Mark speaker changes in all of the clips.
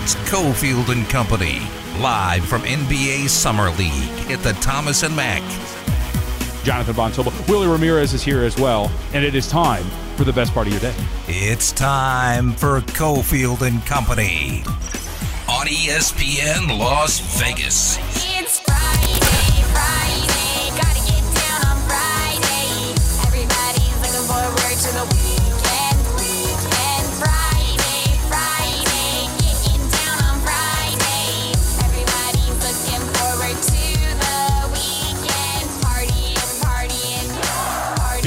Speaker 1: It's Cofield and Company, live from NBA Summer League at the Thomas and Mack.
Speaker 2: Jonathan Von Tobel. Willie Ramirez is here as well, and it is time for the best part of your day.
Speaker 1: It's time for Cofield and Company on ESPN Las Vegas.
Speaker 3: It's Friday, Friday, gotta get down on Friday. Everybody's looking forward to the weekend,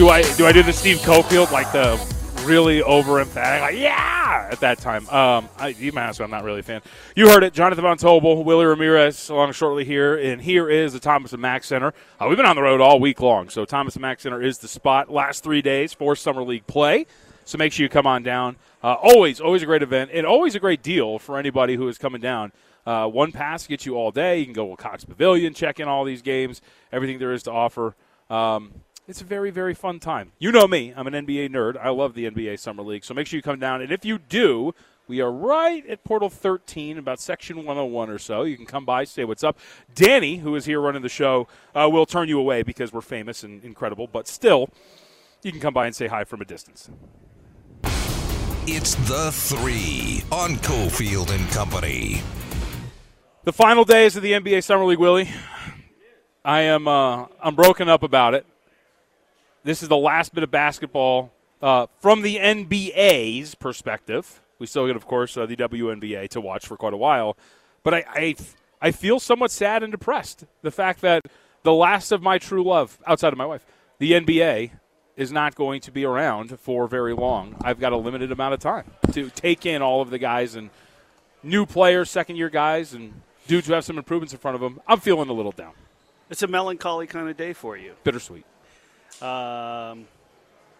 Speaker 2: Do I do I do the Steve Cofield like the really over emphatic like yeah at that time? Um, I, you might ask, I'm not really a fan. You heard it, Jonathan Von Tobel, Willie Ramirez, along shortly here, and here is the Thomas and Mack Center. Uh, we've been on the road all week long, so Thomas and Mack Center is the spot. Last three days for summer league play, so make sure you come on down. Uh, always, always a great event, and always a great deal for anybody who is coming down. Uh, one pass gets you all day. You can go to Cox Pavilion, check in all these games, everything there is to offer. Um, it's a very, very fun time. You know me. I'm an NBA nerd. I love the NBA Summer League. So make sure you come down. And if you do, we are right at Portal 13, about section 101 or so. You can come by, say what's up. Danny, who is here running the show, uh, will turn you away because we're famous and incredible. But still, you can come by and say hi from a distance.
Speaker 1: It's the three on Cofield and Company.
Speaker 2: The final days of the NBA Summer League, Willie. I am uh, I'm broken up about it. This is the last bit of basketball uh, from the NBA's perspective. We still get, of course, uh, the WNBA to watch for quite a while, but I, I I feel somewhat sad and depressed. The fact that the last of my true love, outside of my wife, the NBA, is not going to be around for very long. I've got a limited amount of time to take in all of the guys and new players, second year guys, and dudes who have some improvements in front of them. I'm feeling a little down,
Speaker 4: It's a melancholy kind of day for you.
Speaker 2: bittersweet.
Speaker 4: Um,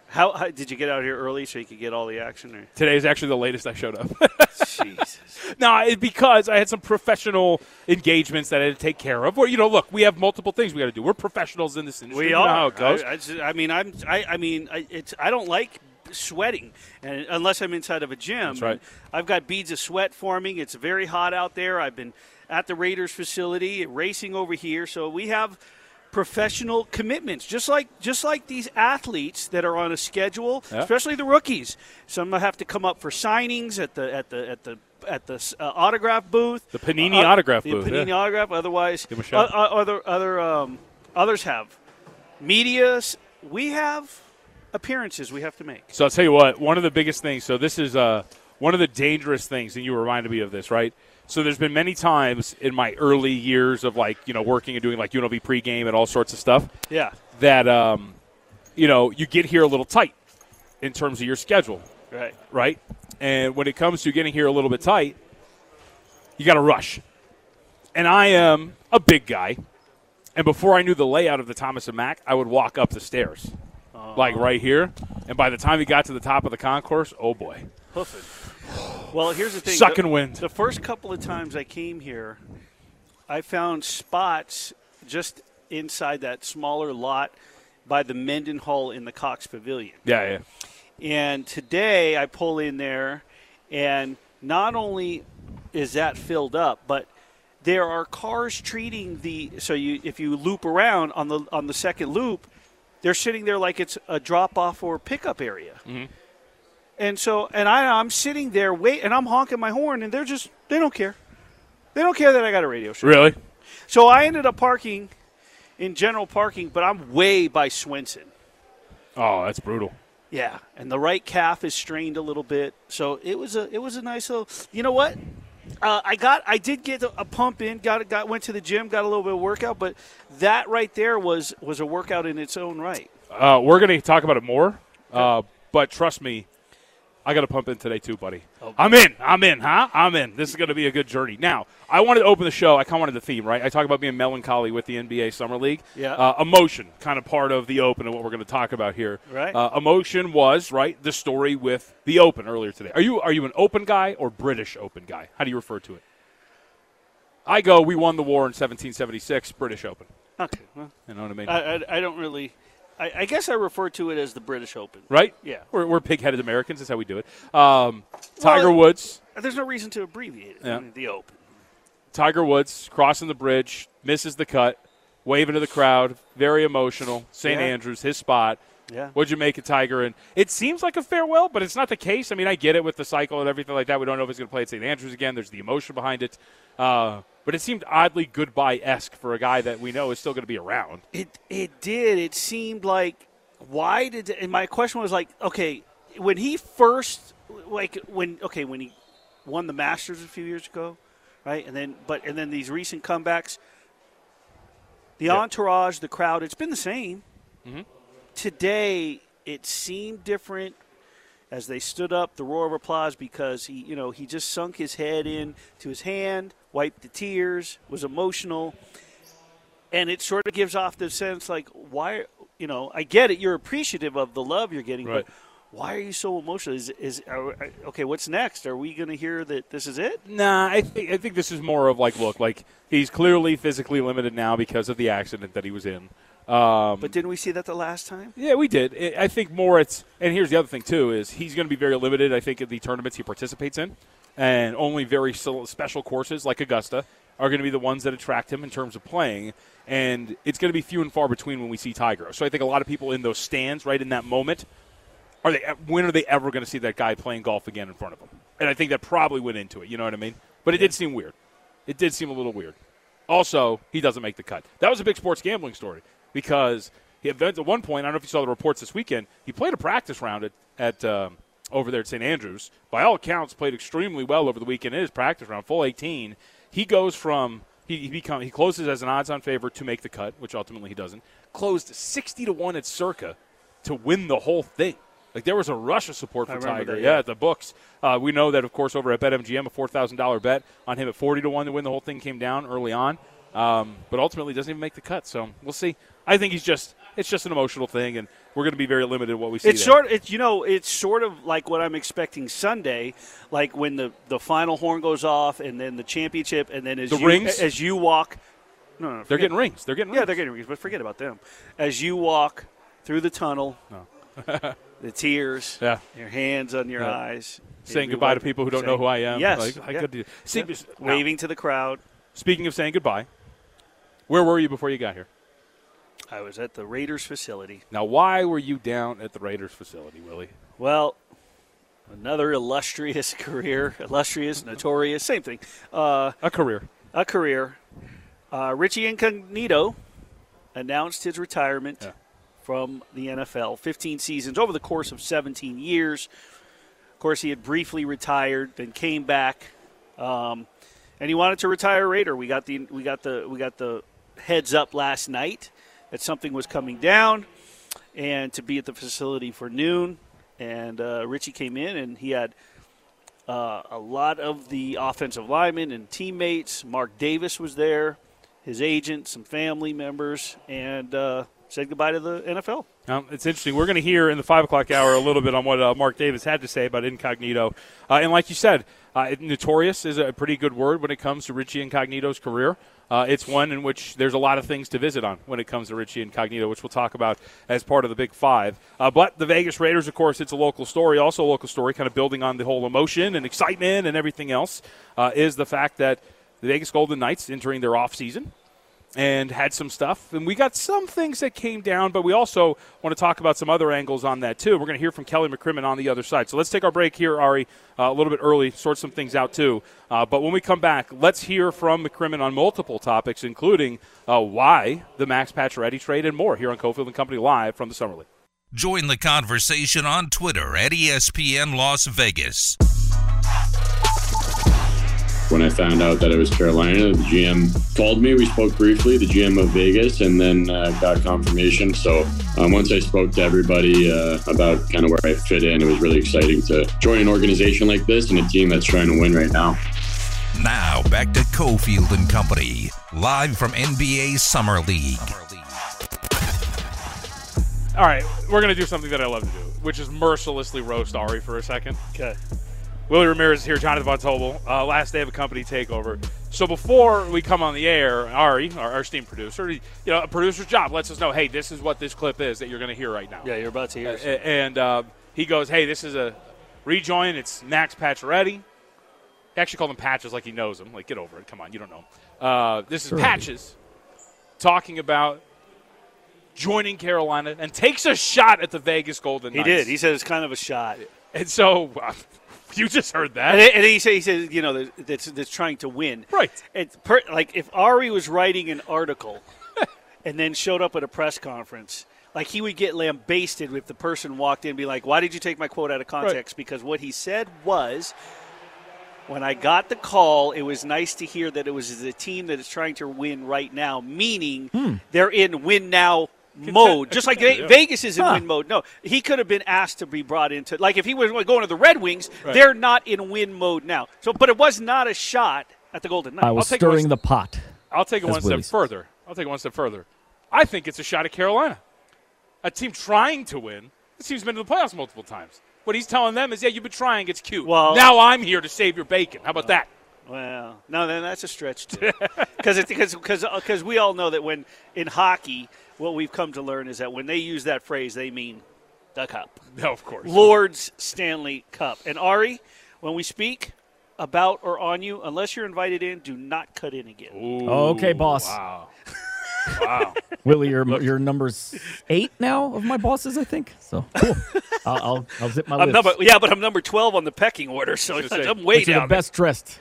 Speaker 4: how, how did you get out here early so you could get all the action? Or
Speaker 2: Today is actually the latest I showed up.
Speaker 4: Jesus,
Speaker 2: no, it, because I had some professional engagements that I had to take care of. Where you know, look, we have multiple things we got to do. We're professionals in this industry.
Speaker 4: we
Speaker 2: You know
Speaker 4: are.
Speaker 2: how it goes.
Speaker 4: I, I, just- I mean, I'm. I, I mean, I, it's. I don't like sweating, and unless I'm inside of a gym.
Speaker 2: That's right.
Speaker 4: I've got beads of sweat forming. It's very hot out there. I've been at the Raiders facility, racing over here. So we have professional commitments, just like just like these athletes that are on a schedule,
Speaker 2: Yeah.
Speaker 4: especially the rookies. Some have to come up for signings at the at the at the at the uh, autograph booth,
Speaker 2: The Panini autograph
Speaker 4: the
Speaker 2: booth,
Speaker 4: Panini
Speaker 2: yeah.
Speaker 4: autograph. Otherwise,
Speaker 2: Give 'em a shout.
Speaker 4: uh, uh, other other um, others have media. We have appearances we have to make.
Speaker 2: So I'll tell you what, one of the biggest things. So this is uh, one of the dangerous things, and you reminded me of this, right? So there's been many times in my early years of like you know working and doing like UNLV pregame and all sorts of stuff
Speaker 4: Yeah,
Speaker 2: that um, you know you get here a little tight in terms of your schedule,
Speaker 4: right.
Speaker 2: right? And when it comes to getting here a little bit tight, you got to rush. And I am a big guy, and before I knew the layout of the Thomas and Mack, I would walk up the stairs, like right here. And by the time he got to the top of the concourse, oh boy,
Speaker 4: Hoofing. Well, here's the thing.
Speaker 2: Sucking
Speaker 4: the,
Speaker 2: wind.
Speaker 4: The first couple of times I came here, I found spots just inside that smaller lot by the Mendenhall in the Cox Pavilion.
Speaker 2: yeah, yeah.
Speaker 4: And today I pull in there, and not only is that filled up, but there are cars treating the so you if you loop around on the on the second loop, they're sitting there like it's a drop off or pickup area. Mm-hmm. And so and I I'm sitting there wait and I'm honking my horn and they're just they don't care. They don't care that I got a radio show.
Speaker 2: Really?
Speaker 4: So I ended up parking in general parking, but I'm way by Swenson.
Speaker 2: Oh, that's brutal.
Speaker 4: Yeah, and the right calf is strained a little bit, so it was a it was a nice little. You know what? Uh, I got I did get a, a pump in. Got got went to the gym, got a little bit of workout, but that right there was was a workout in its own right.
Speaker 2: Uh, we're going to talk about it more, uh, but trust me, I got to pump in today too, buddy. I'm in. I'm in, huh? I'm in. This is going to be a good journey. Now, I wanted to open the show. I kind of wanted the theme, right? I talk about being melancholy with the NBA Summer League.
Speaker 4: Yeah.
Speaker 2: Uh, emotion, kind of part of the open and what we're going to talk about here.
Speaker 4: Right.
Speaker 2: Uh, emotion was right the story with the open earlier today. Are you are you an open guy or British open guy? How do you refer to it? I go. We won the war in 1776. British Open.
Speaker 4: Okay, well,
Speaker 2: You know what I mean?
Speaker 4: I, I, I don't really. I, I guess I refer to it as the British Open.
Speaker 2: right?
Speaker 4: Yeah.
Speaker 2: We're, we're pig-headed Americans. That's how we do it. Um, Tiger
Speaker 4: Well,
Speaker 2: Woods.
Speaker 4: there's no reason to abbreviate it.
Speaker 2: Yeah.
Speaker 4: I mean, the Open.
Speaker 2: Tiger Woods crossing the bridge, misses the cut, waving to the crowd, very emotional. St.
Speaker 4: Yeah.
Speaker 2: Andrews, his spot.
Speaker 4: Yeah.
Speaker 2: What'd you make of Tiger? And it seems like a farewell, but it's not the case. I mean, I get it with the cycle and everything like that. We don't know if he's going to play at St. Andrews again. There's the emotion behind it. Uh, but it seemed oddly goodbye esque for a guy that we know is still going to be around.
Speaker 4: It it did. It seemed like why did and my question was like, okay, when he first like when okay, when he won the Masters a few years ago, right? And then but and then these recent comebacks the
Speaker 2: Yeah.
Speaker 4: entourage, the crowd, it's been the same.
Speaker 2: Mhm.
Speaker 4: Today it seemed different as they stood up, the roar of applause because he, you know, he just sunk his head in to his hand, wiped the tears, was emotional and it sort of gives off the sense like why you know i get it you're appreciative of the love you're getting
Speaker 2: Right.
Speaker 4: but why are you so emotional is is are, okay what's next are we going to hear that this is it
Speaker 2: Nah, I think I think this is more of like, look, like he's clearly physically limited now because of the accident that he was in. Um,
Speaker 4: but didn't we see that the last time
Speaker 2: Yeah, we did. I I think more it's and here's the other thing too is he's going to be very limited. I think in the tournaments he participates in, and only very special courses like Augusta are going to be the ones that attract him in terms of playing. And it's going to be few and far between when we see Tiger. So I think a lot of people in those stands, right in that moment, are they when are they ever going to see that guy playing golf again in front of them? And I think that probably went into it. You know what I mean? But it did seem weird. It did seem a little weird. Also, he doesn't make the cut. That was a big sports gambling story because he at one point, I don't know if you saw the reports this weekend, he played a practice round at, at um, over there at St. Andrews. By all accounts, played extremely well over the weekend in his practice round, full 18. He goes from he he, become, he closes as an odds-on favorite to make the cut, which ultimately he doesn't. Closed 60 to one at Circa to win the whole thing. Like there was a rush of support for Tiger.
Speaker 4: that,
Speaker 2: yeah.
Speaker 4: yeah.
Speaker 2: at the books. Uh, we know that, of course, over at BetMGM, a four thousand dollar bet on him at forty to one to win the whole thing came down early on, um, but ultimately doesn't even make the cut. So we'll see. I think he's just it's just an emotional thing, and we're going to be very limited in what we see.
Speaker 4: it's
Speaker 2: there.
Speaker 4: sort it's you know it's sort of like what i'm expecting sunday like when the the final horn goes off and then the championship and then as
Speaker 2: The
Speaker 4: you
Speaker 2: rings?
Speaker 4: as you walk no, no
Speaker 2: They're getting rings. They're getting rings.
Speaker 4: Yeah, they're getting rings, but forget about them. As you walk through the tunnel, the tears,
Speaker 2: Yeah.
Speaker 4: your hands on your
Speaker 2: Yeah.
Speaker 4: eyes,
Speaker 2: saying goodbye to people who don't know who I am.
Speaker 4: Yes,
Speaker 2: Like, I
Speaker 4: yeah.
Speaker 2: could do- See,
Speaker 4: Yeah. waving to the crowd.
Speaker 2: Speaking of saying goodbye, where were you before you got here?
Speaker 4: I was at the Raiders facility.
Speaker 2: Now, why were you down at the Raiders facility, Willie?
Speaker 4: Well, another illustrious career, illustrious, notorious, same thing. Uh,
Speaker 2: A career.
Speaker 4: a career. Uh, Richie Incognito announced his retirement
Speaker 2: Yeah.
Speaker 4: from the NFL. 15 seasons over the course of 17 years. Of course, he had briefly retired, then came back, um, and he wanted to retire Raider. We got the we got the we got the heads up last night that something was coming down, and to be at the facility for noon. And uh, Richie came in, and he had uh, a lot of the offensive linemen and teammates. Mark Davis was there, his agent, some family members, and uh, said goodbye to the NFL.
Speaker 2: Um, it's interesting. We're going to hear in the five o'clock hour a little bit on what uh, Mark Davis had to say about Incognito, uh, and like you said, uh, notorious is a pretty good word when it comes to Richie Incognito's career. Uh, it's one in which there's a lot of things to visit on when it comes to Richie Incognito, which we'll talk about as part of the Big Five. Uh, but the Vegas Raiders, of course, it's a local story, also a local story, kind of building on the whole emotion and excitement and everything else, uh, is the fact that the Vegas Golden Knights entering their off season and had some stuff. And we got some things that came down, but we also want to talk about some other angles on that, too. We're going to hear from Kelly McCrimmon on the other side. So let's take our break here, Ari, uh, a little bit early, sort some things out, too. Uh, but when we come back, let's hear from McCrimmon on multiple topics, including uh, why the Max Pacioretty trade and more here on Cofield and Company Live from the Summer League.
Speaker 1: Join the conversation on Twitter at ESPN Las Vegas.
Speaker 5: When I found out that it was Carolina, the GM called me. We spoke briefly, the GM of Vegas, and then uh, got confirmation. So um, once I spoke to everybody uh, about kind of where I fit in, it was really exciting to join an organization like this and a team that's trying to win right now.
Speaker 1: Now back to Cofield and Company, live from NBA Summer League.
Speaker 2: All right, we're going to do something that I love to do, which is mercilessly roast Ari for a second.
Speaker 4: Okay.
Speaker 2: Willie Ramirez is here, Jonathan Von Tobel. Uh, last day of a company takeover. So before we come on the air, Ari, our, our steam producer, you know, a producer's job lets us know, hey, this is what this clip is that you're going to hear right now.
Speaker 4: Yeah, you're about to hear.
Speaker 2: A- and uh, he goes, hey, this is a rejoin. It's Max Pacioretty. He actually called him Patches like he knows him. Like, get over it. Come on, you don't know him. Uh, this is
Speaker 6: Sure.
Speaker 2: Patches talking about joining Carolina and takes a shot at the Vegas Golden Knights.
Speaker 4: He did. He said it's kind of a shot.
Speaker 2: and so uh, you just heard that.
Speaker 4: And, and he said, he said, you know, that's, that's trying to win.
Speaker 2: Right.
Speaker 4: It's per, like if Ari was writing an article and then showed up at a press conference, like he would get lambasted if the person walked in and be like, why did you take my quote out of context? Because what he said was, when I got the call, it was nice to hear that it was the team that is trying to win right now, meaning hmm. they're in win now mode, just like Ve- Vegas is in win mode. No, he could have been asked to be brought into like if he was going to the Red Wings, they're not in win mode now. So, but it was not a shot at the Golden Knights.
Speaker 6: I was
Speaker 2: take it one
Speaker 6: stirring
Speaker 2: step-
Speaker 6: the pot.
Speaker 2: I'll take it
Speaker 6: As
Speaker 2: one step further. I'll take it one step further. I think it's a shot at Carolina. A team trying to win. This team's been to the playoffs multiple times. What he's telling them is, yeah, you've been trying. It's cute.
Speaker 4: Well-
Speaker 2: now I'm here to save your bacon. How about uh, that?
Speaker 4: Well, no, then that's a stretch too. Because because because uh, we all know that when in hockey, what we've come to learn is that when they use that phrase, they mean the cup,
Speaker 2: No, of course.
Speaker 4: Lord's Stanley Cup. And Ari, when we speak about or on you, unless you're invited in, do not cut in again.
Speaker 2: Ooh,
Speaker 6: Okay, boss.
Speaker 2: Wow. wow.
Speaker 6: Willie, your your number's eight now of my bosses, I think. So cool. I'll, I'll I'll zip my
Speaker 4: I'm
Speaker 6: lips.
Speaker 4: number, yeah, but I'm number 12 on the pecking order, so
Speaker 2: was gonna say,
Speaker 4: I'm way
Speaker 6: But you're
Speaker 4: down.
Speaker 6: the best dressed.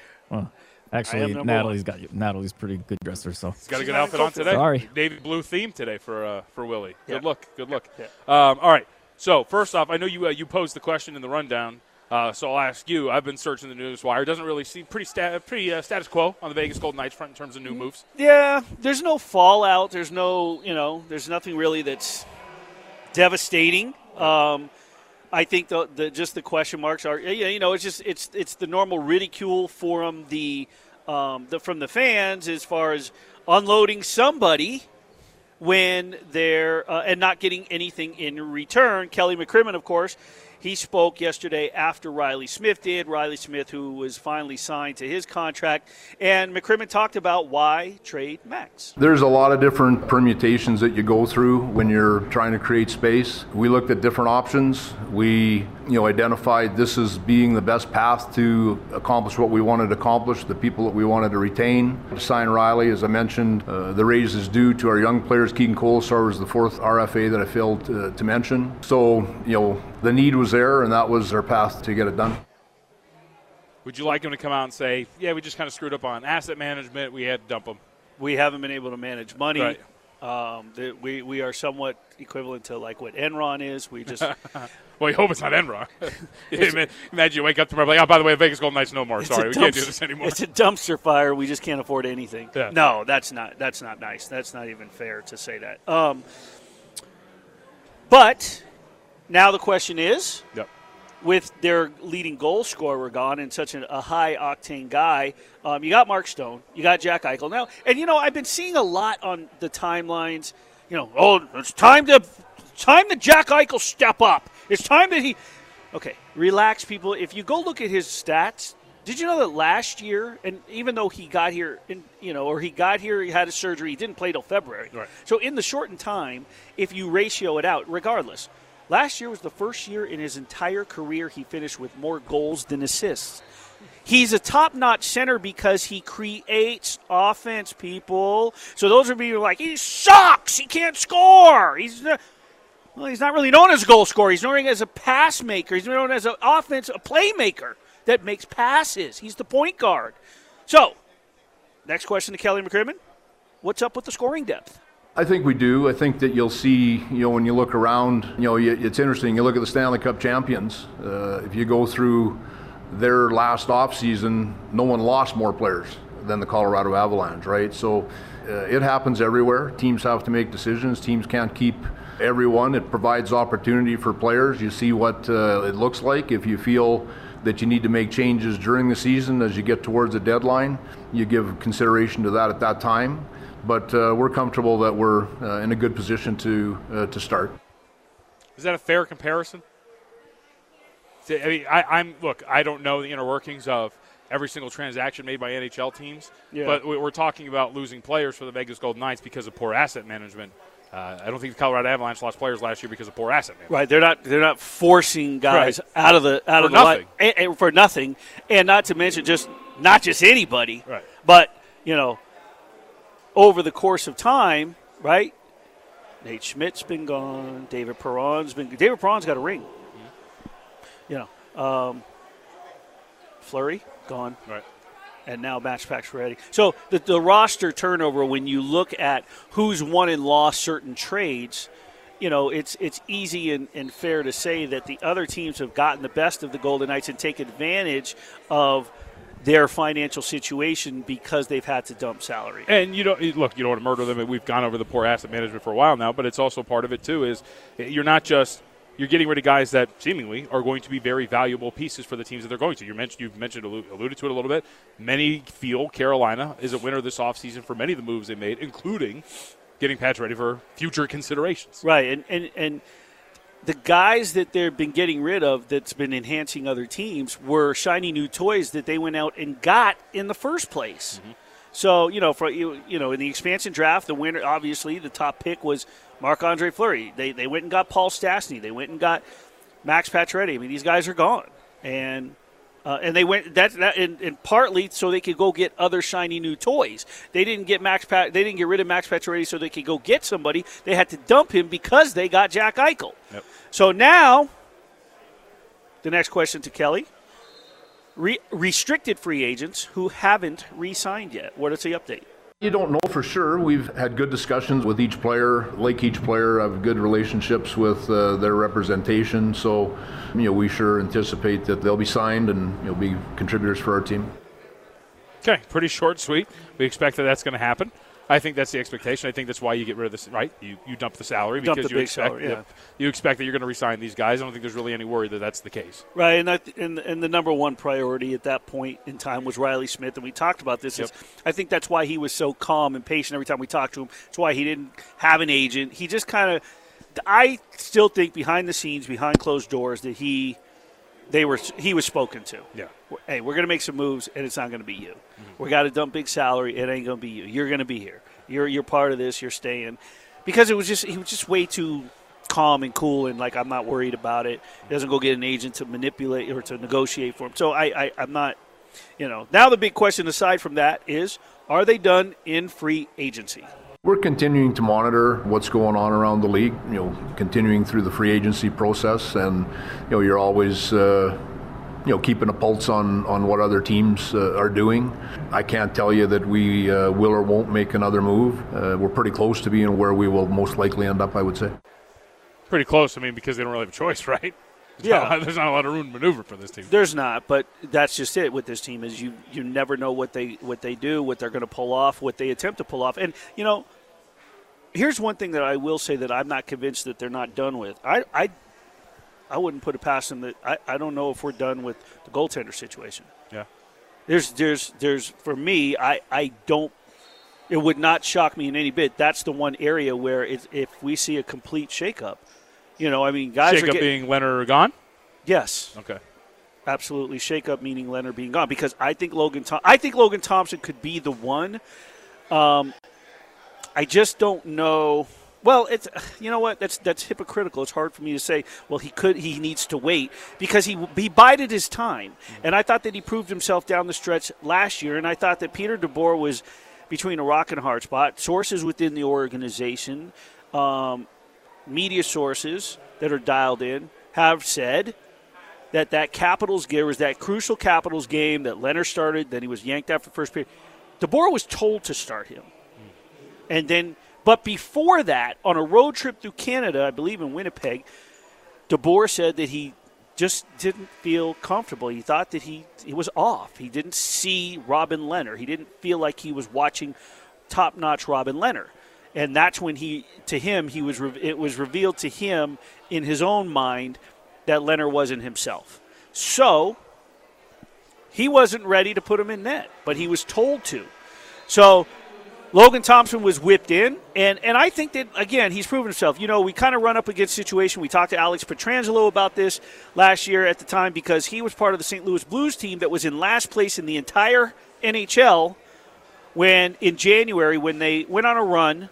Speaker 6: Well, actually,
Speaker 4: number
Speaker 6: Natalie's got you. Natalie's pretty good dresser. So
Speaker 2: He's got a good
Speaker 4: not
Speaker 2: outfit on today.
Speaker 6: Sorry.
Speaker 2: Navy blue theme today for uh, for Willie. Good
Speaker 4: Yeah.
Speaker 2: look. Good look.
Speaker 4: Yeah.
Speaker 2: Um, all right. So first off, I know you uh, you posed the question in the rundown. Uh, so I'll ask you. I've been searching the news wire. Doesn't really seem pretty sta- pretty uh, status quo on the Vegas Golden Knights front in terms of new moves.
Speaker 4: Yeah, there's no fallout. There's no, you know, there's nothing really that's devastating. Um, I think the, the just the question marks are, you know, it's just it's it's the normal ridicule from the, um, the from the fans as far as unloading somebody when they're uh, and not getting anything in return. Kelly McCrimmon, of course, he spoke yesterday after Reilly Smith did. Reilly Smith, who was finally signed to his contract, and McCrimmon talked about why trade Max.
Speaker 7: There's a lot of different permutations that you go through when you're trying to create space. We looked at different options. We, you know, identified this as being the best path to accomplish what we wanted to accomplish, the people that we wanted to retain. To sign Reilly, as I mentioned, uh, the raise is due to our young players. Keegan Kolesar was the fourth RFA that I failed to, to mention. So, you know, the need was there, and that was their path to get it done.
Speaker 2: Would you like him to come out and say, "Yeah, we just kind of screwed up on asset management. We had to dump them?
Speaker 4: We haven't been able to manage money.
Speaker 2: Right.
Speaker 4: Um, the, we we are somewhat equivalent to like what Enron is. We just
Speaker 2: Well, you hope it's not Enron. Imagine you wake up tomorrow like, "Oh, by the way, Vegas Golden Knights no more. Sorry, we can't do this anymore."
Speaker 4: It's a dumpster fire. We just can't afford anything.
Speaker 2: Yeah.
Speaker 4: No, that's not that's not nice. That's not even fair to say that. Um, but now the question is,
Speaker 2: Yep.
Speaker 4: with their leading goal scorer gone and such an, a high octane guy, um, you got Mark Stone, you got Jack Eichel now, and you know I've been seeing a lot on the timelines. You know, oh, it's time to time that Jack Eichel step up. It's time that he. Okay, relax, people. If you go look at his stats, did you know that last year, and even though he got here, in, you know, or he got here, he had a surgery, he didn't play till February.
Speaker 2: Right.
Speaker 4: So in the shortened time, if you ratio it out, regardless, last year was the first year in his entire career he finished with more goals than assists. He's a top-notch center because he creates offense, people. So those are people like he sucks. He can't score. He's not, well, he's not really known as a goal scorer. He's known as a pass maker. He's known as an offense, a playmaker that makes passes. He's the point guard. So, next question to Kelly McCrimmon: What's up with the scoring depth?
Speaker 7: I think we do. I think that you'll see, you know, when you look around, you know, it's interesting. You look at the Stanley Cup champions. Uh, if you go through their last offseason, no one lost more players than the Colorado Avalanche, right? So uh, it happens everywhere. Teams have to make decisions. Teams can't keep everyone. It provides opportunity for players. You see what uh, it looks like. If you feel that you need to make changes during the season as you get towards the deadline, you give consideration to that at that time but uh, we're comfortable that we're uh, in a good position to uh, to start.
Speaker 2: Is that a fair comparison? I mean, I, I'm look. I don't know the inner workings of every single transaction made by NHL teams,
Speaker 4: Yeah.
Speaker 2: but we- we're talking about losing players for the Vegas Golden Knights because of poor asset management. Uh, I don't think the Colorado Avalanche lost players last year because of poor asset management.
Speaker 4: Right, they're not they're not forcing guys
Speaker 2: Right.
Speaker 4: out of the out
Speaker 2: For
Speaker 4: of the li-
Speaker 2: nothing.
Speaker 4: and- and for nothing, and not to mention just not just anybody,
Speaker 2: Right.
Speaker 4: but you know, over the course of time, right? Nate Schmidt's been gone. David Perron's been. David Perron's got a ring. You know, um, Fleury gone
Speaker 2: Right.
Speaker 4: and now Max Pacioretty. So the, the roster turnover, when you look at who's won and lost certain trades, you know, it's it's easy and, and fair to say that the other teams have gotten the best of the Golden Knights and take advantage of their financial situation because they've had to dump salary.
Speaker 2: And you don't look. You don't want to murder them. and We've gone over the poor asset management for a while now, but it's also part of it too. Is you're not just you're getting rid of guys that seemingly are going to be very valuable pieces for the teams that they're going to. You mentioned you've mentioned alluded to it a little bit. Many feel Carolina is a winner this offseason for many of the moves they made, including getting Pacioretty for future considerations.
Speaker 4: Right, and, and and the guys that they've been getting rid of that's been enhancing other teams were shiny new toys that they went out and got in the first place. Mm-hmm. So you know, for you, you know, in the expansion draft, the winner obviously the top pick was Marc Andre Fleury. They they went and got Paul Stastny. They went and got Max Pacioretty. I mean, these guys are gone, and uh, and they went that, that and, and partly so they could go get other shiny new toys. They didn't get Max. Pat, they didn't get rid of Max Pacioretty so they could go get somebody. They had to dump him because they got Jack Eichel.
Speaker 2: Yep.
Speaker 4: So now, the next question to Kelly: Re- restricted free agents who haven't re-signed yet. What is the update?
Speaker 7: You don't know for sure. We've had good discussions with each player, like each player, have good relationships with uh, their representation. So, you know, we sure anticipate that they'll be signed and you'll be contributors for our team.
Speaker 2: Okay, pretty short, sweet. We expect that that's going to happen. I think that's the expectation. I think that's why you get rid of this, right? You, you dump the salary
Speaker 4: Dump
Speaker 2: because
Speaker 4: the
Speaker 2: you expect
Speaker 4: salary, yeah.
Speaker 2: you expect that you're going to resign these guys. I don't think there's really any worry that that's the case.
Speaker 4: Right, and, I, and and the number one priority at that point in time was Reilly Smith, and we talked about this. is I think that's why he was so calm and patient every time we talked to him. It's why he didn't have an agent. He just kind of, I still think behind the scenes, behind closed doors, that he, they were he was spoken to.
Speaker 2: Yeah.
Speaker 4: Hey, we're going to make some moves, and it's not going to be you. We got to dump big salary. It ain't going to be you. You're going to be here. You're you're part of this. You're staying, because it was just he was just way too calm and cool and like I'm not worried about it. He doesn't go get an agent to manipulate or to negotiate for him. So I, I I'm not, you know. Now the big question aside from that is, are they done in free agency?
Speaker 7: We're continuing to monitor what's going on around the league, you know, continuing through the free agency process, and you know, you're always, uh, you know, keeping a pulse on on what other teams uh, are doing. I can't tell you that we uh, will or won't make another move. Uh, we're pretty close to being where we will most likely end up, I would say.
Speaker 2: Pretty close. I mean, because they don't really have a choice, right? There's
Speaker 4: Yeah.
Speaker 2: not there's not a lot of room to maneuver for this team.
Speaker 4: There's not, but that's just it with this team is you you never know what they what they do, what they're going to pull off, what they attempt to pull off. And you know, here's one thing that I will say that I'm not convinced that they're not done with. I I, I wouldn't put it past them that I, I don't know if we're done with the goaltender situation.
Speaker 2: Yeah.
Speaker 4: There's there's there's for me I I don't it would not shock me in any bit. That's the one area where if we see a complete shakeup, you know, I mean, guys are
Speaker 2: Jacob
Speaker 4: getting
Speaker 2: being Lehner gone.
Speaker 4: yes
Speaker 2: Okay.
Speaker 4: absolutely shake up meaning Lehner being gone because I think Logan Thom- I think Logan Thompson could be the one. Um, I just don't know. Well, it's you know what that's that's hypocritical. It's hard for me to say. Well, he could he needs to wait because he he bided his time, and I thought that he proved himself down the stretch last year, and I thought that Peter DeBoer was between a rock and a hard spot. Sources within the organization, um, media sources that are dialed in have said that that Capitals game was that crucial Capitals game that Lehner started. Then he was yanked after the first period. DeBoer was told to start him, and then but before that, on a road trip through Canada, I believe in Winnipeg, DeBoer said that he just didn't feel comfortable. He thought that he he was off. He didn't see Robin Lehner. He didn't feel like he was watching top-notch Robin Lehner. And that's when he to him he was it was revealed to him in his own mind that Lehner wasn't himself. So he wasn't ready to put him in net, but he was told to. So Logan Thompson was whipped in, and, and I think that again he's proven himself. You know, we kind of run up against situation. We talked to Alex Pietrangelo about this last year at the time because he was part of the St. Louis Blues team that was in last place in the entire NHL when in January when they went on a run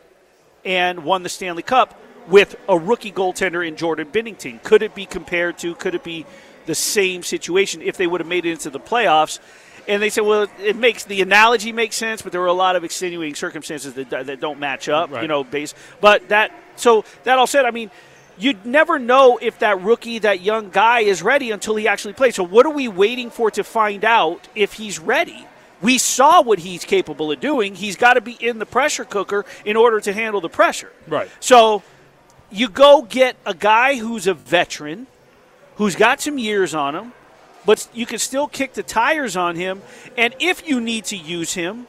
Speaker 4: and won the Stanley Cup with a rookie goaltender in Jordan Binnington. Could it be compared to? Could it be the same situation if they would have made it into the playoffs? And they said, well, it makes the analogy makes sense, but there were a lot of extenuating circumstances that, that don't match up.
Speaker 2: Right.
Speaker 4: You know, base. But that so that all said, I mean, you'd never know if that rookie, that young guy, is ready until he actually plays. So what are we waiting for to find out if he's ready? We saw what he's capable of doing. He's got to be in the pressure cooker in order to handle the pressure.
Speaker 2: Right.
Speaker 4: So you go get a guy who's a veteran, who's got some years on him, but you can still kick the tires on him. And if you need to use him,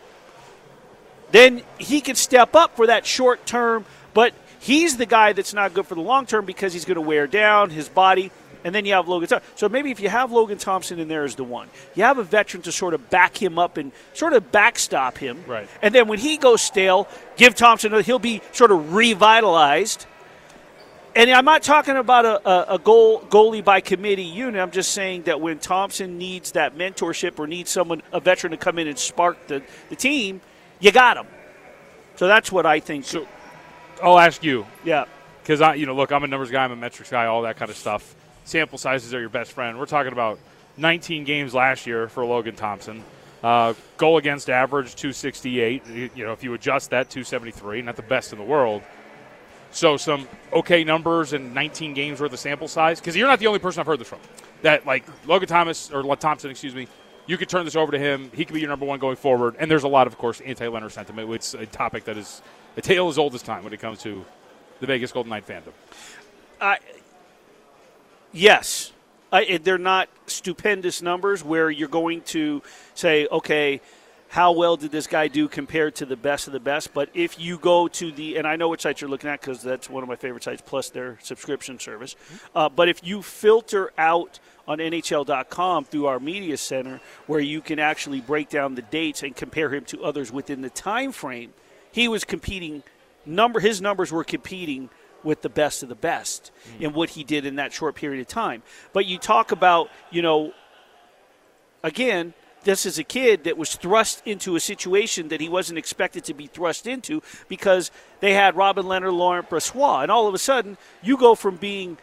Speaker 4: then he can step up for that short term. But he's the guy that's not good for the long term because he's going to wear down his body. And then you have Logan Thompson. So maybe if you have Logan Thompson in there as the one, you have a veteran to sort of back him up and sort of backstop him.
Speaker 2: Right.
Speaker 4: And then when he goes stale, give Thompson, he'll be sort of revitalized. And I'm not talking about a, a, a goal goalie by committee unit. I'm just saying that when Thompson needs that mentorship or needs someone, a veteran, to come in and spark the, the team, you got him. So that's what I think.
Speaker 2: So I'll ask you
Speaker 4: yeah.
Speaker 2: because I, you know, look, I'm a numbers guy, I'm a metrics guy, all that kind of stuff. Sample sizes are your best friend. We're talking about 19 games last year for Logan Thompson. Uh, goal against average 268. You, know, if you adjust that 273, not the best in the world. So some okay numbers and 19 games worth of sample size. Because you're not the only person I've heard this from. That like Logan Thomas or Thompson, excuse me. You could turn this over to him. He could be your number one going forward. And there's a lot of, course, anti-Lehner sentiment. It's a topic that is a tale as old as time when it comes to the Vegas Golden Knight fandom.
Speaker 4: Yes, they're not stupendous numbers where you're going to say, okay, how well did this guy do compared to the best of the best? But if you go to the, and I know which sites you're looking at because that's one of my favorite sites, plus their subscription service. Uh, but if you filter out on NHL.com through our media center, where you can actually break down the dates and compare him to others within the time frame, he was competing. Number his numbers were competing with the best of the best in what he did in that short period of time. But you talk about, you know, again, this is a kid that was thrust into a situation that he wasn't expected to be thrust into because they had Robin Lehner, Laurent Brossoit, and all of a sudden you go from being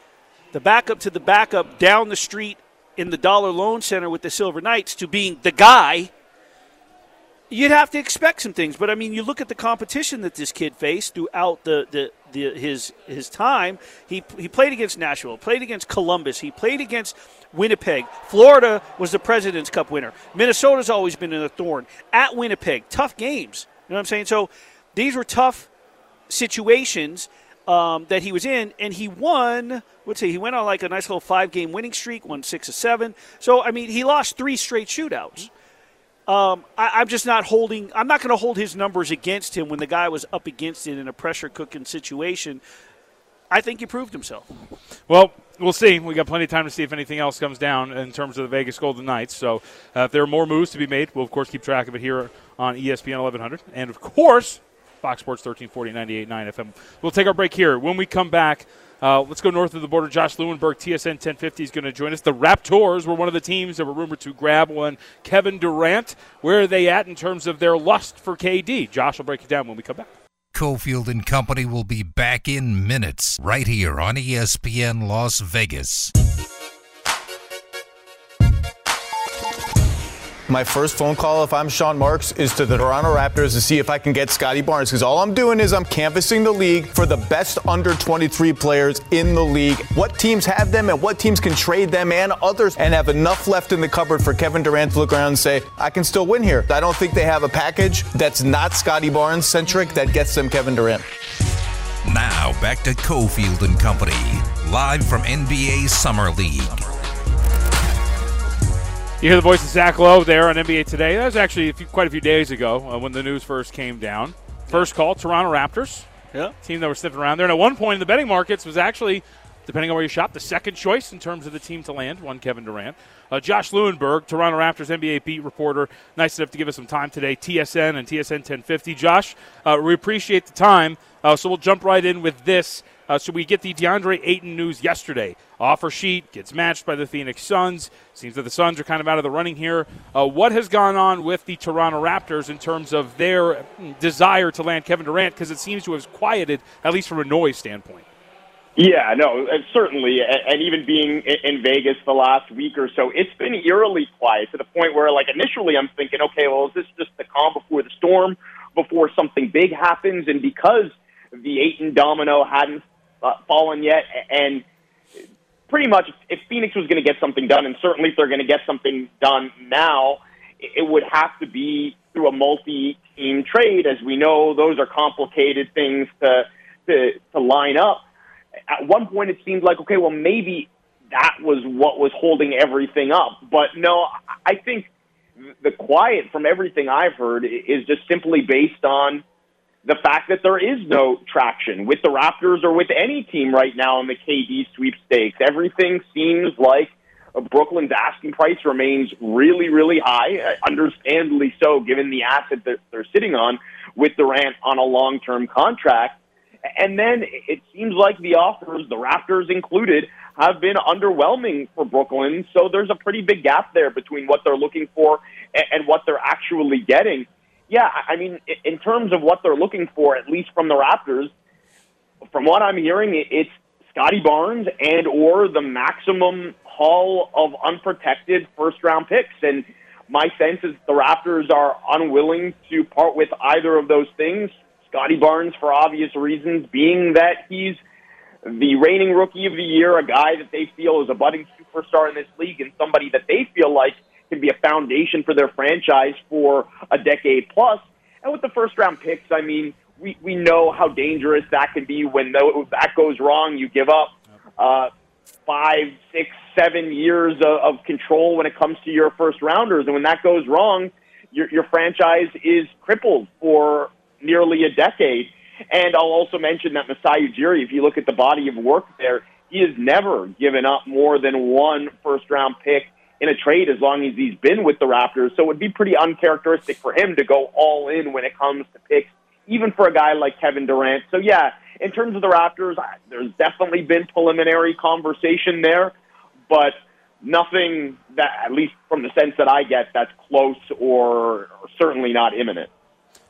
Speaker 4: the backup to the backup down the street in the Dollar Loan Center with the Silver Knights to being the guy. You'd have to expect some things, but I mean, you look at the competition that this kid faced throughout the, the, the his his time. He he played against Nashville, played against Columbus, he played against Winnipeg. Florida was the President's Cup winner. Minnesota's always been in a thorn. At Winnipeg, tough games. You know what I'm saying? So these were tough situations um, that he was in, and he won. Let's say he went on like a nice little five-game winning streak, won six of seven. So I mean, he lost three straight shootouts. Um, I, I'm just not holding. I'm not going to hold his numbers against him when the guy was up against it in a pressure cooking situation. I think he proved himself.
Speaker 2: Well, we'll see. We got plenty of time to see if anything else comes down in terms of the Vegas Golden Knights. So, uh, if there are more moves to be made, we'll of course keep track of it here on ESPN 1100, and of course, Fox Sports 1340 98.9 FM. We'll take our break here. When we come back, uh, let's go north of the border. Josh Lewenberg, TSN 1050, is going to join us. The Raptors were one of the teams that were rumored to grab one. Kevin Durant, where are they at in terms of their lust for KD? Josh will break it down when we come back.
Speaker 1: Cofield and Company will be back in minutes right here on ESPN Las Vegas.
Speaker 8: My first phone call, if I'm Sean Marks, is to the Toronto Raptors to see if I can get Scottie Barnes because all I'm doing is I'm canvassing the league for the best under 23 players in the league. What teams have them and what teams can trade them and others and have enough left in the cupboard for Kevin Durant to look around and say, I can still win here. I don't think they have a package that's not Scottie Barnes centric that gets them Kevin Durant.
Speaker 1: Now back to Cofield and Company, live from NBA Summer League.
Speaker 2: You hear the voice of Zach Lowe there on NBA Today. That was actually a few, quite a few days ago uh, when the news first came down. First call, Toronto Raptors,
Speaker 4: Yeah.
Speaker 2: team that was sniffing around there. And at one point in the betting markets was actually, depending on where you shop, the second choice in terms of the team to land, one Kevin Durant. Uh, Josh Lewenberg, Toronto Raptors NBA beat reporter, nice enough to give us some time today, TSN and TSN 1050. Josh, uh, we appreciate the time, uh, so we'll jump right in with this. Uh, so we get the DeAndre Ayton news yesterday. Offer sheet gets matched by the Phoenix Suns. Seems that the Suns are kind of out of the running here. Uh, what has gone on with the Toronto Raptors in terms of their desire to land Kevin Durant? Because it seems to have quieted, at least from a noise standpoint.
Speaker 9: Yeah, no, uh, certainly, and even being in Vegas the last week or so, it's been eerily quiet to the point where, like, initially I'm thinking, okay, well, is this just the calm before the storm, before something big happens? And because the Ayton domino hadn't uh, fallen yet, and pretty much if Phoenix was going to get something done, and certainly if they're going to get something done now, it would have to be through a multi-team trade. As we know, those are complicated things to to, to line up at one point it seemed like okay, well maybe that was what was holding everything up. But no, I think the quiet from everything I've heard is just simply based on the fact that there is no traction with the Raptors or with any team right now in the KD sweepstakes. Everything seems like Brooklyn's asking price remains really, really high, uh, understandably so, given the asset that they're sitting on with Durant on a long-term contract. And then it seems like the offers, the Raptors included, have been underwhelming for Brooklyn. So there's a pretty big gap there between what they're looking for and what they're actually getting. Yeah, I mean, in terms of what they're looking for, at least from the Raptors, from what I'm hearing, it's Scottie Barnes and or the maximum haul of unprotected first round picks. And my sense is the Raptors are unwilling to part with either of those things. Scottie Barnes, for obvious reasons, being that he's the reigning rookie of the year, a guy that they feel is a budding superstar in this league, and somebody that they feel like can be a foundation for their franchise for a decade plus. And with the first round picks, I mean, we, we know how dangerous that can be when tho- that goes wrong. You give up uh, five, six, seven years of, of control when it comes to your first rounders. And when that goes wrong, your, your franchise is crippled for nearly a decade. And I'll also mention that Masai Ujiri, if you look at the body of work there, he has never given up more than one first round pick in a trade as long as he's been with the Raptors. So it would be pretty uncharacteristic for him to go all in when it comes to picks, even for a guy like Kevin Durant. So yeah, in terms of the Raptors, there's definitely been preliminary conversation there, but nothing that, at least from the sense that I get, that's close or, or certainly not imminent.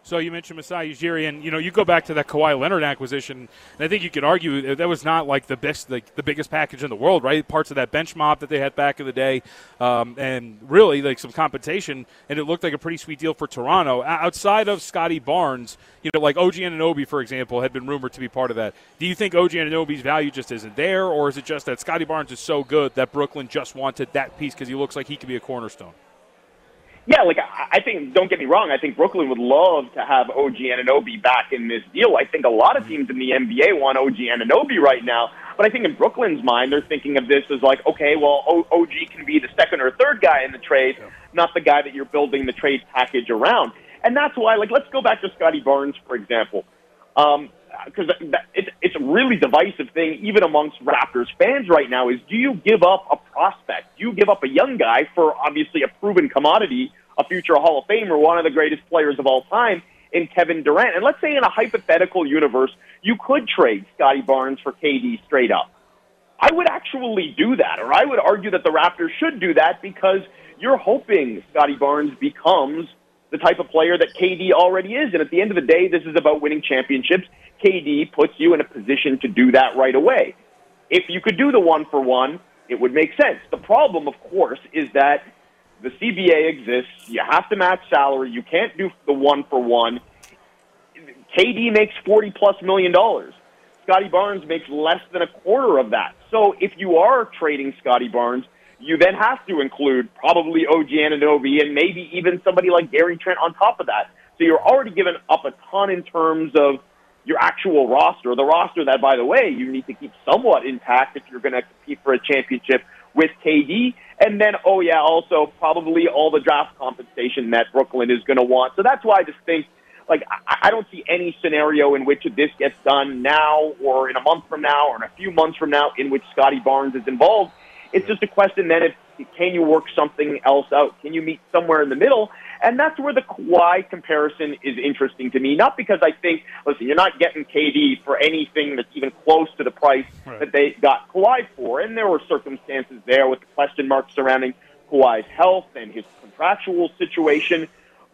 Speaker 2: So you mentioned Masai Ujiri, and you know you go back to that Kawhi Leonard acquisition, and I think you could argue that was not like the best, like the biggest package in the world, right? Parts of that bench mob that they had back in the day, um, and really like some compensation, and it looked like a pretty sweet deal for Toronto. Outside of Scottie Barnes, you know, like OG Anunoby, for example, had been rumored to be part of that. Do you think OG Anunoby's value just isn't there, or is it just that Scottie Barnes is so good that Brooklyn just wanted that piece because he looks like he could be a cornerstone?
Speaker 9: Yeah, like I think. Don't get me wrong. I think Brooklyn would love to have OG Anunoby back in this deal. I think a lot of teams in the NBA want OG Anunoby right now. But I think in Brooklyn's mind, they're thinking of this as like, okay, well, o- OG can be the second or third guy in the trade, not the guy that you're building the trade package around. And that's why, like, let's go back to Scottie Barnes, for example. Um, because it's it's a really divisive thing, even amongst Raptors fans right now. Is do you give up a prospect? Do you give up a young guy for obviously a proven commodity, a future Hall of Famer, one of the greatest players of all time in Kevin Durant? And let's say in a hypothetical universe, you could trade Scottie Barnes for KD straight up. I would actually do that, or I would argue that the Raptors should do that because you're hoping Scottie Barnes becomes the type of player that KD already is. And at the end of the day, this is about winning championships. KD puts you in a position to do that right away. If you could do the one for one, it would make sense. The problem, of course, is that the CBA exists. You have to match salary. You can't do the one for one. KD makes 40 plus million dollars. Scottie Barnes makes less than a quarter of that. So if you are trading Scottie Barnes, you then have to include probably OG Anunoby and maybe even somebody like Gary Trent on top of that. So you're already giving up a ton in terms of your actual roster. The roster that, by the way, you need to keep somewhat intact if you're going to compete for a championship with KD. And then, oh yeah, also probably all the draft compensation that Brooklyn is going to want. So that's why I just think like I, I don't see any scenario in which this gets done now or in a month from now or in a few months from now in which Scottie Barnes is involved. It's just a question then if Can you work something else out? Can you meet somewhere in the middle? And that's where the Kawhi comparison is interesting to me. Not because I think, listen, you're not getting KD for anything that's even close to the price that they got Kawhi for. And there were circumstances there with the question marks surrounding Kawhi's health and his contractual situation.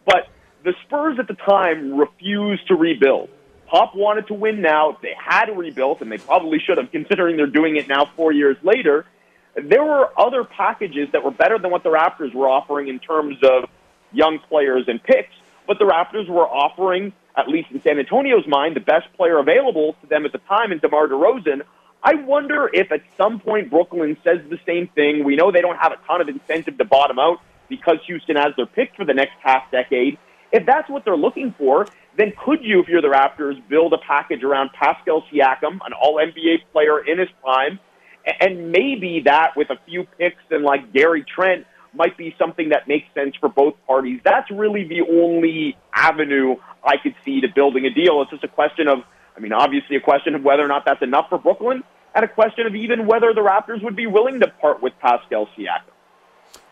Speaker 9: But the Spurs at the time refused to rebuild. Pop wanted to win now. If they had rebuilt, and they probably should have, considering they're doing it now four years later, there were other packages that were better than what the Raptors were offering in terms of young players and picks. But the Raptors were offering, at least in San Antonio's mind, the best player available to them at the time in DeMar DeRozan. I wonder if at some point Brooklyn says the same thing. We know they don't have a ton of incentive to bottom out because Houston has their pick for the next half decade. If that's what they're looking for, then could you, if you're the Raptors, build a package around Pascal Siakam, an all NBA player in his prime, and maybe that with a few picks and like Gary Trent might be something that makes sense for both parties. That's really the only avenue I could see to building a deal. It's just a question of, I mean, obviously a question of whether or not that's enough for Brooklyn, and a question of even whether the Raptors would be willing to part with Pascal Siakam.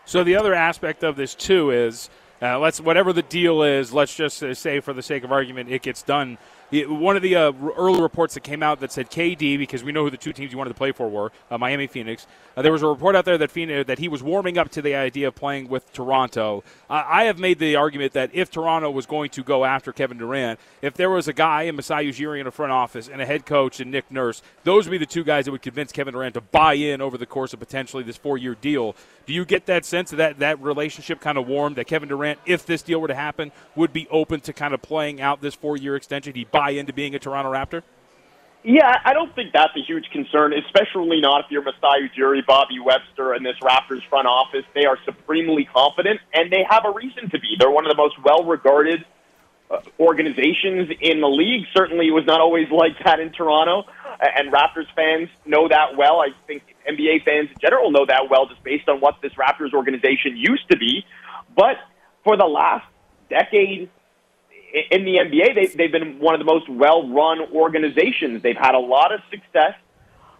Speaker 2: So the other aspect of this too is uh, let's whatever the deal is. Let's just uh, say, for the sake of argument, it gets done. One of the uh, early reports that came out that said KD, because we know who the two teams he wanted to play for were uh, Miami, Phoenix. Uh, there was a report out there that Phoenix, that he was warming up to the idea of playing with Toronto. I have made the argument that if Toronto was going to go after Kevin Durant, if there was a guy in Masai Ujiri in the front office and a head coach and Nick Nurse, those would be the two guys that would convince Kevin Durant to buy in over the course of potentially this four-year deal. Do you get that sense that that, relationship kind of warmed that Kevin Durant, if this deal were to happen, would be open to kind of playing out this four-year extension? He'd buy into being a Toronto Raptor.
Speaker 9: Yeah, I don't think that's a huge concern, especially not if you're Masai Ujiri, Bobby Webster, and this Raptors front office. They are supremely confident, and they have a reason to be. They're one of the most well-regarded uh, organizations in the league. Certainly, it was not always like that in Toronto, and Raptors fans know that well. I think NBA fans in general know that well, just based on what this Raptors organization used to be. But for the last decade, in the NBA, they, they've been one of the most well-run organizations. They've had a lot of success.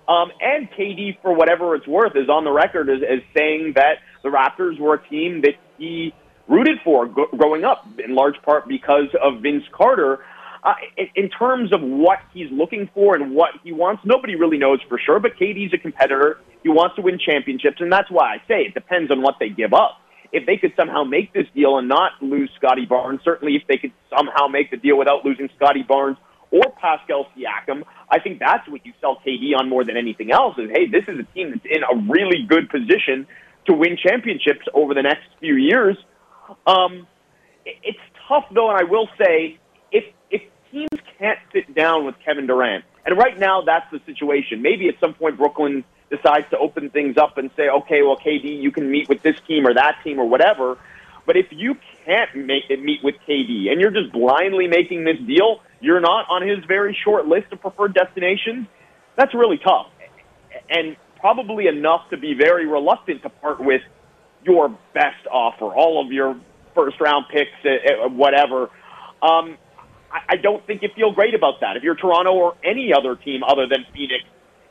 Speaker 9: Um, and KD, for whatever it's worth, is on the record as, as saying that the Raptors were a team that he rooted for growing up, in large part because of Vince Carter. Uh, in, in terms of what he's looking for and what he wants, nobody really knows for sure. But KD's a competitor. He wants to win championships, and that's why I say it depends on what they give up if they could somehow make this deal and not lose Scottie Barnes, certainly if they could somehow make the deal without losing Scottie Barnes or Pascal Siakam, I think that's what you sell KD on more than anything else is, hey, this is a team that's in a really good position to win championships over the next few years. Um, it's tough, though, and I will say, if, if teams can't sit down with Kevin Durant, and right now that's the situation, maybe at some point Brooklyn decides to open things up and say, okay, well, KD, you can meet with this team or that team or whatever. But if you can't make meet with KD and you're just blindly making this deal, you're not on his very short list of preferred destinations. That's really tough, and probably enough to be very reluctant to part with your best offer, all of your first round picks, uh, uh, whatever. Um, I, don't think you feel great about that. If you're Toronto or any other team other than Phoenix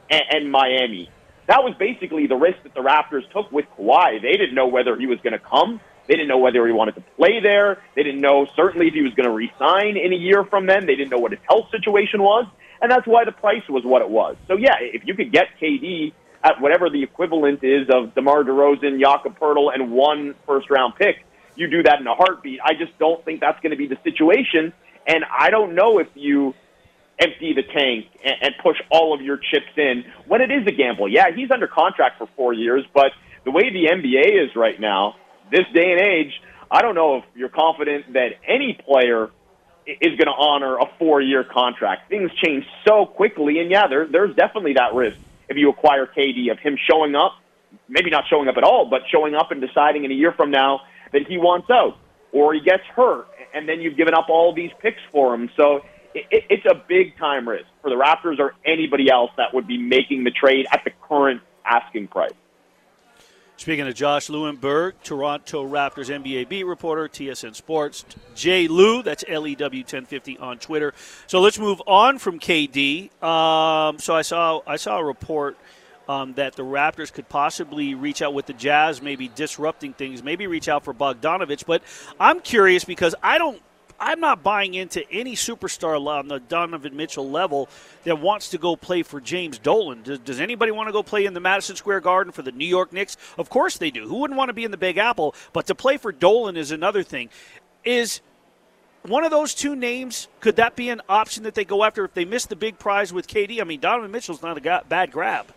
Speaker 9: and, and Miami, that was basically the risk that the Raptors took with Kawhi. They didn't know whether he was going to come. They didn't know whether he wanted to play there. They didn't know certainly if he was going to resign in a year from then. They didn't know what his health situation was, and that's why the price was what it was. So yeah, if you could get KD at whatever the equivalent is of DeMar DeRozan, Jakob Poeltl, and one first round pick, you do that in a heartbeat. I just don't think that's going to be the situation, and I don't know if you empty the tank and, and push all of your chips in when it is a gamble. Yeah, he's under contract for four years, but the way the NBA is right now, this day and age, I don't know if you're confident that any player is going to honor a four-year contract. Things change so quickly, and yeah, there, there's definitely that risk if you acquire KD of him showing up, maybe not showing up at all, but showing up and deciding in a year from now that he wants out, or he gets hurt, and then you've given up all these picks for him. So it, it, it's a big time risk for the Raptors or anybody else that would be making the trade at the current asking price.
Speaker 4: Speaking of Josh Lewenberg, Toronto Raptors NBA beat reporter, TSN Sports. Jay Lou, that's E LEW 1050 on Twitter. So let's move on from KD. Um, so I saw I saw a report um, that the Raptors could possibly reach out with the Jazz, maybe disrupting things, maybe reach out for Bogdanovich. But I'm curious because I don't. I'm not buying into any superstar on the Donovan Mitchell level that wants to go play for James Dolan. Does, does anybody want to go play in the Madison Square Garden for the New York Knicks? Of course they do. Who wouldn't want to be in the Big Apple? But to play for Dolan is another thing. Is one of those two names could that be an option that they go after if they miss the big prize with KD? I mean, Donovan Mitchell's not a bad grab.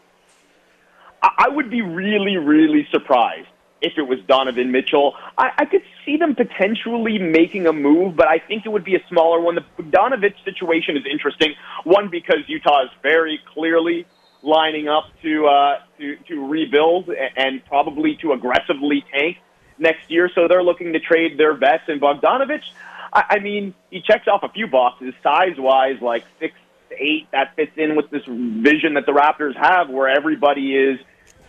Speaker 9: I I would be really, really surprised if it was Donovan Mitchell. I, I could see them potentially making a move, but I think it would be a smaller one. The Bogdanovich situation is interesting. One because Utah is very clearly lining up to uh, to to rebuild and probably to aggressively tank next year. So they're looking to trade their vets. And Bogdanovich, I, I mean, he checks off a few boxes size wise, like six eight. That fits in with this vision that the Raptors have, where everybody is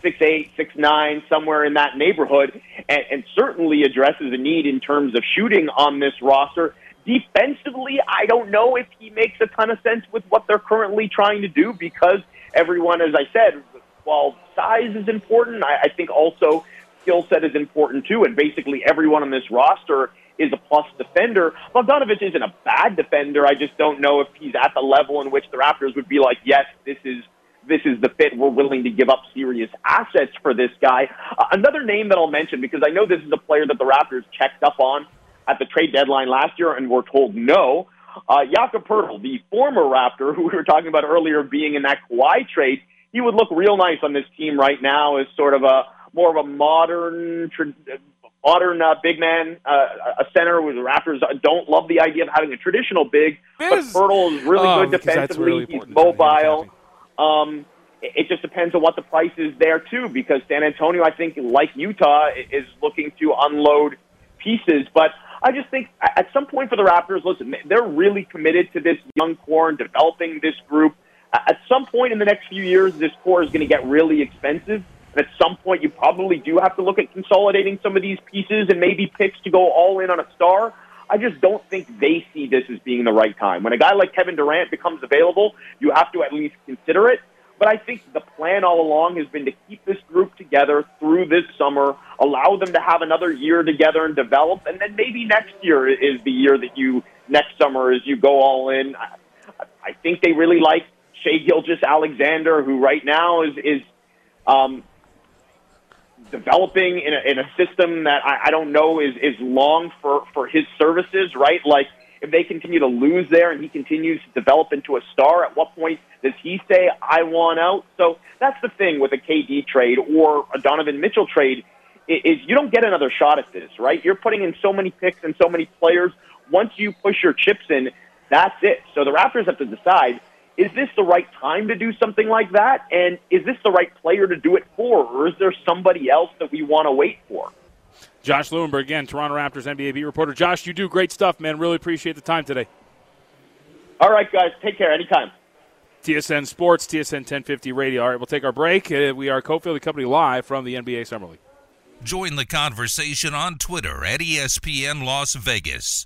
Speaker 9: six eight, six nine, somewhere in that neighborhood, and, and certainly addresses a need in terms of shooting on this roster. Defensively, I don't know if he makes a ton of sense with what they're currently trying to do because everyone, as I said, while size is important, I, I think also skill set is important too. And basically, everyone on this roster is a plus defender. Bogdanovich isn't a bad defender. I just don't know if he's at the level in which the Raptors would be like, yes, this is this is the fit. We're willing to give up serious assets for this guy. Uh, another name that I'll mention because I know this is a player that the Raptors checked up on at the trade deadline last year and were told no. Uh, Jakob Poeltl, the former Raptor who we were talking about earlier being in that Kawhi trade, he would look real nice on this team right now as sort of a more of a modern, modern uh, big man, uh, a center. With the Raptors don't love the idea of having a traditional big, but Poeltl is really
Speaker 2: Oh,
Speaker 9: good defensively.
Speaker 2: really
Speaker 9: He's mobile. Um, it just depends on what the price is there too, because San Antonio, I think, like Utah, is looking to unload pieces. But I just think at some point for the Raptors, listen, they're really committed to this young core and developing this group. At some point in the next few years, this core is going to get really expensive. And at some point, you probably do have to look at consolidating some of these pieces and maybe picks to go all in on a star. I just don't think they see this as being the right time. When a guy like Kevin Durant becomes available, you have to at least consider it. But I think the plan all along has been to keep this group together through this summer, allow them to have another year together and develop, and then maybe next year is the year that you, next summer, as you go all in. I, I think they really like Shai Gilgeous-Alexander, who right now is, is um, developing in a, in a system that I, I don't know is, is long for, for his services, right? Like, if they continue to lose there and he continues to develop into a star, at what point does he say, I want out? So that's the thing with a KD trade or a Donovan Mitchell trade is you don't get another shot at this, right? You're putting in so many picks and so many players. Once you push your chips in, that's it. So the Raptors have to decide, is this the right time to do something like that? And is this the right player to do it for? Or is there somebody else that we want to wait for?
Speaker 2: Josh Lewenberg, again, Toronto Raptors NBA beat reporter. Josh, you do great stuff, man. Really appreciate the time today.
Speaker 9: All right, guys, take care. Anytime.
Speaker 2: TSN Sports, TSN 1050 Radio. All right, we'll take our break. Uh, we are Cofield and Company live from the NBA Summer League.
Speaker 1: Join the conversation on Twitter at ESPN Las Vegas.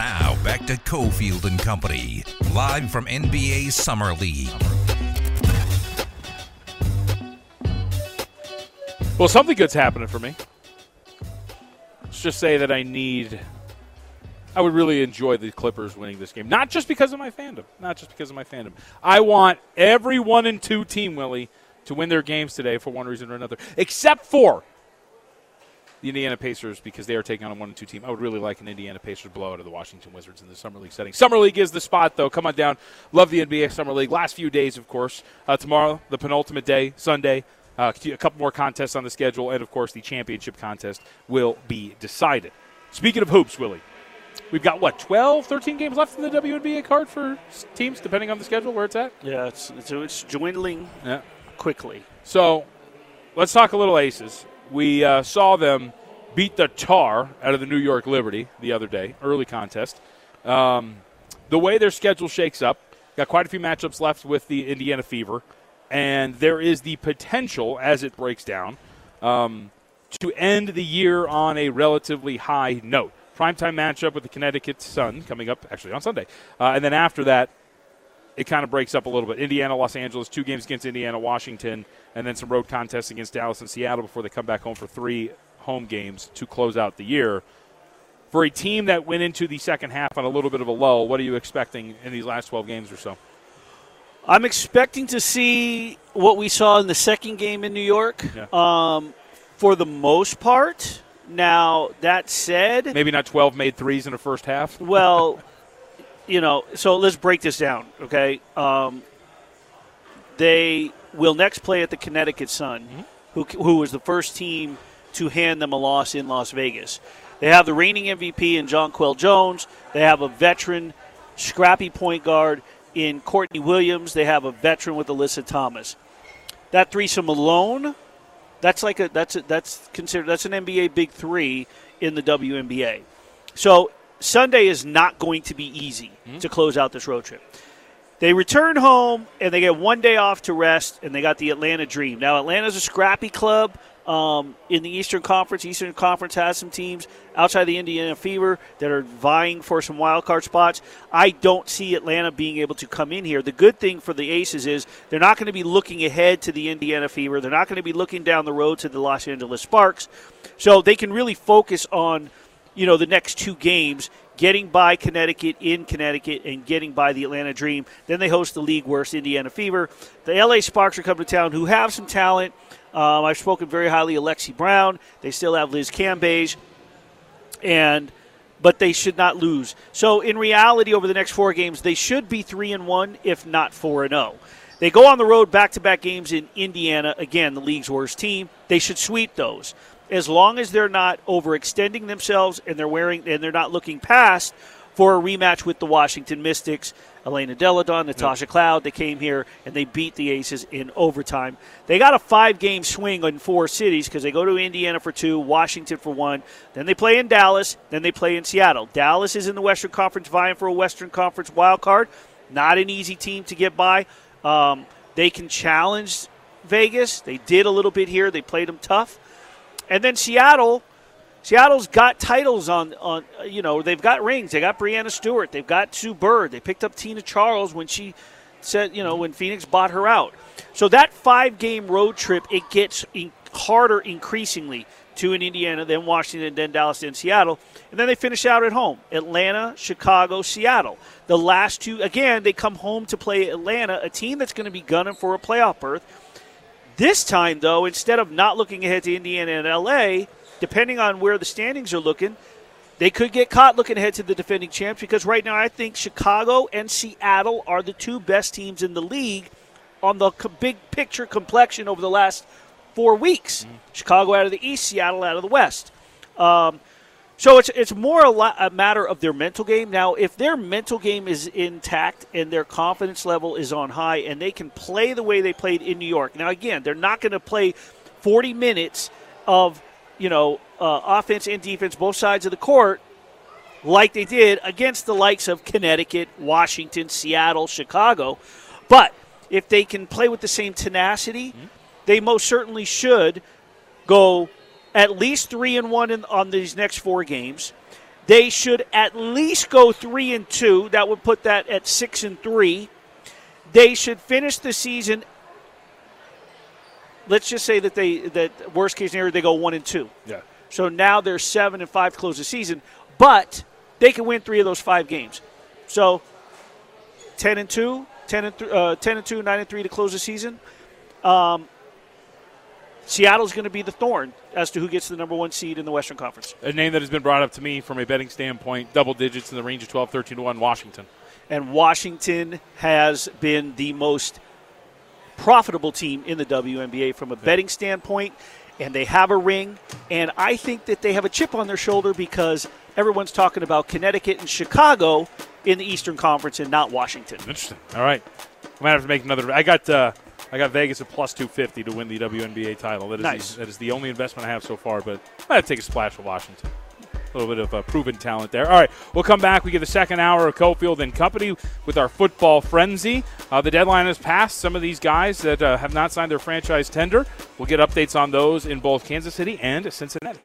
Speaker 1: Now back to Cofield and Company, live from NBA Summer League.
Speaker 2: Well, something good's happening for me. Let's just say that I need. I would really enjoy the Clippers winning this game, not just because of my fandom, not just because of my fandom. I want every one and two team, Willie, to win their games today for one reason or another, except for the Indiana Pacers because they are taking on a one and two team. I would really like an Indiana Pacers blowout of the Washington Wizards in the summer league setting. Summer league is the spot, though. Come on down. Love the NBA summer league. Last few days, of course. Uh, tomorrow, the penultimate day, Sunday. Uh, a couple more contests on the schedule, and of course, the championship contest will be decided. Speaking of hoops, Willie, we've got what 12, 13 games left in the WNBA card for teams, depending on the schedule where it's at.
Speaker 4: Yeah, it's it's, it's dwindling
Speaker 2: Yeah.
Speaker 4: quickly.
Speaker 2: So let's talk a little aces. We uh, saw them beat the tar out of the New York Liberty the other day, early contest. Um, the way their schedule shakes up, got quite a few matchups left with the Indiana Fever, and there is the potential, as it breaks down, um, to end the year on a relatively high note. Primetime matchup with the Connecticut Sun coming up actually on Sunday, uh, and then after that, it kind of breaks up a little bit. Indiana, Los Angeles, two games against Indiana, Washington, and then some road contests against Dallas and Seattle before they come back home for three home games to close out the year. For a team that went into the second half on a little bit of a lull, what are you expecting in these last 12 games or so?
Speaker 4: I'm expecting to see what we saw in the second game in New York.
Speaker 2: Yeah.
Speaker 4: Um, for the most part. Now that said,
Speaker 2: Maybe not 12 made threes in the first half.
Speaker 4: well, you know, so let's break this down, okay? Um, they will next play at the Connecticut Sun, who, who was the first team to hand them a loss in Las Vegas. They have the reigning MVP in Jonquel Jones. They have a veteran, scrappy point guard in Courtney Williams. They have a veteran with Alyssa Thomas. That threesome alone, that's like a that's a, that's considered that's an NBA big three in the WNBA. So Sunday is not going to be easy to close out this road trip. They return home and they get one day off to rest, and they got the Atlanta Dream. Now, Atlanta's a scrappy club um, in the Eastern Conference. Eastern Conference has some teams outside the Indiana Fever that are vying for some wild card spots. I don't see Atlanta being able to come in here. The good thing for the Aces is they're not going to be looking ahead to the Indiana Fever. They're not going to be looking down the road to the Los Angeles Sparks. So they can really focus on you know the next two games getting by connecticut in connecticut and getting by the atlanta dream. Then they host the league worst indiana fever. The la sparks are coming to town who have some talent. Um, i've spoken very highly of lexie brown. They still have liz cambage. And but they should not lose. So in reality over the next four games they should be three and one if not four and zero they go on the road back-to-back games in indiana. Again the league's worst team. They should sweep those as long as they're not overextending themselves and they're wearing and they're not looking past for a rematch with the Washington Mystics. Elena Delle Donne, Natasha Cloud, they came here and they beat the Aces in overtime. They got a five game swing in four cities because they go to Indiana for two, Washington for one. Then they play in Dallas, then they play in Seattle. Dallas is in the Western Conference vying for a Western Conference wild card. Not an easy team to get by. Um, they can challenge Vegas. They did a little bit here, they played them tough. And then Seattle, Seattle's got titles on on you know they've got rings. They got Breanna Stewart. They've got Sue Bird. They picked up Tina Charles when she said you know when Phoenix bought her out. So that five game road trip it gets in, harder increasingly to in Indiana, then Washington, then Dallas, then Seattle, and then they finish out at home: Atlanta, Chicago, Seattle. The last two again they come home to play Atlanta, a team that's going to be gunning for a playoff berth. This time, though, instead of not looking ahead to Indiana and LA, depending on where the standings are looking, they could get caught looking ahead to the defending champs because right now I think Chicago and Seattle are the two best teams in the league on the big picture complexion over the last four weeks. Chicago out of the East, Seattle out of the West. Um, so it's it's more a, lo- a matter of their mental game. Now, if their mental game is intact and their confidence level is on high, and they can play the way they played in New York. Now, again, they're not going to play 40 minutes of you know uh, offense and defense, both sides of the court, like they did against the likes of Connecticut, Washington, Seattle, Chicago. But if they can play with the same tenacity, they most certainly should go at least three and one in, on these next four games. They should at least go three and two. That would put that at six and three. They should finish the season. Let's just say that they that worst case scenario they go one and two.
Speaker 2: Yeah.
Speaker 4: So now they're seven and five to close the season, but they can win three of those five games. So ten and two, 10 and th- uh, ten and two, nine and three to close the season. Um, Seattle's going to be the thorn as to who gets the number one seed in the Western Conference.
Speaker 2: A name that has been brought up to me from a betting standpoint, double digits in the range of 12, 13 to 1, Washington.
Speaker 4: And Washington has been the most profitable team in the WNBA from a betting standpoint, and they have a ring. And I think that they have a chip on their shoulder because everyone's talking about Connecticut and Chicago in the Eastern Conference and not Washington.
Speaker 2: Interesting. All right. I might have to make another. I got uh, I got Vegas at plus 250 to win the WNBA title. That is,
Speaker 4: Nice.
Speaker 2: the, that is the only investment I have so far, but I have to take a splash for Washington. A little bit of uh, proven talent there. All right, we'll come back. We get the second hour of Cofield and Company with our football frenzy. Uh, the deadline has passed. Some of these guys that uh, have not signed their franchise tender, we'll get updates on those in both Kansas City and Cincinnati.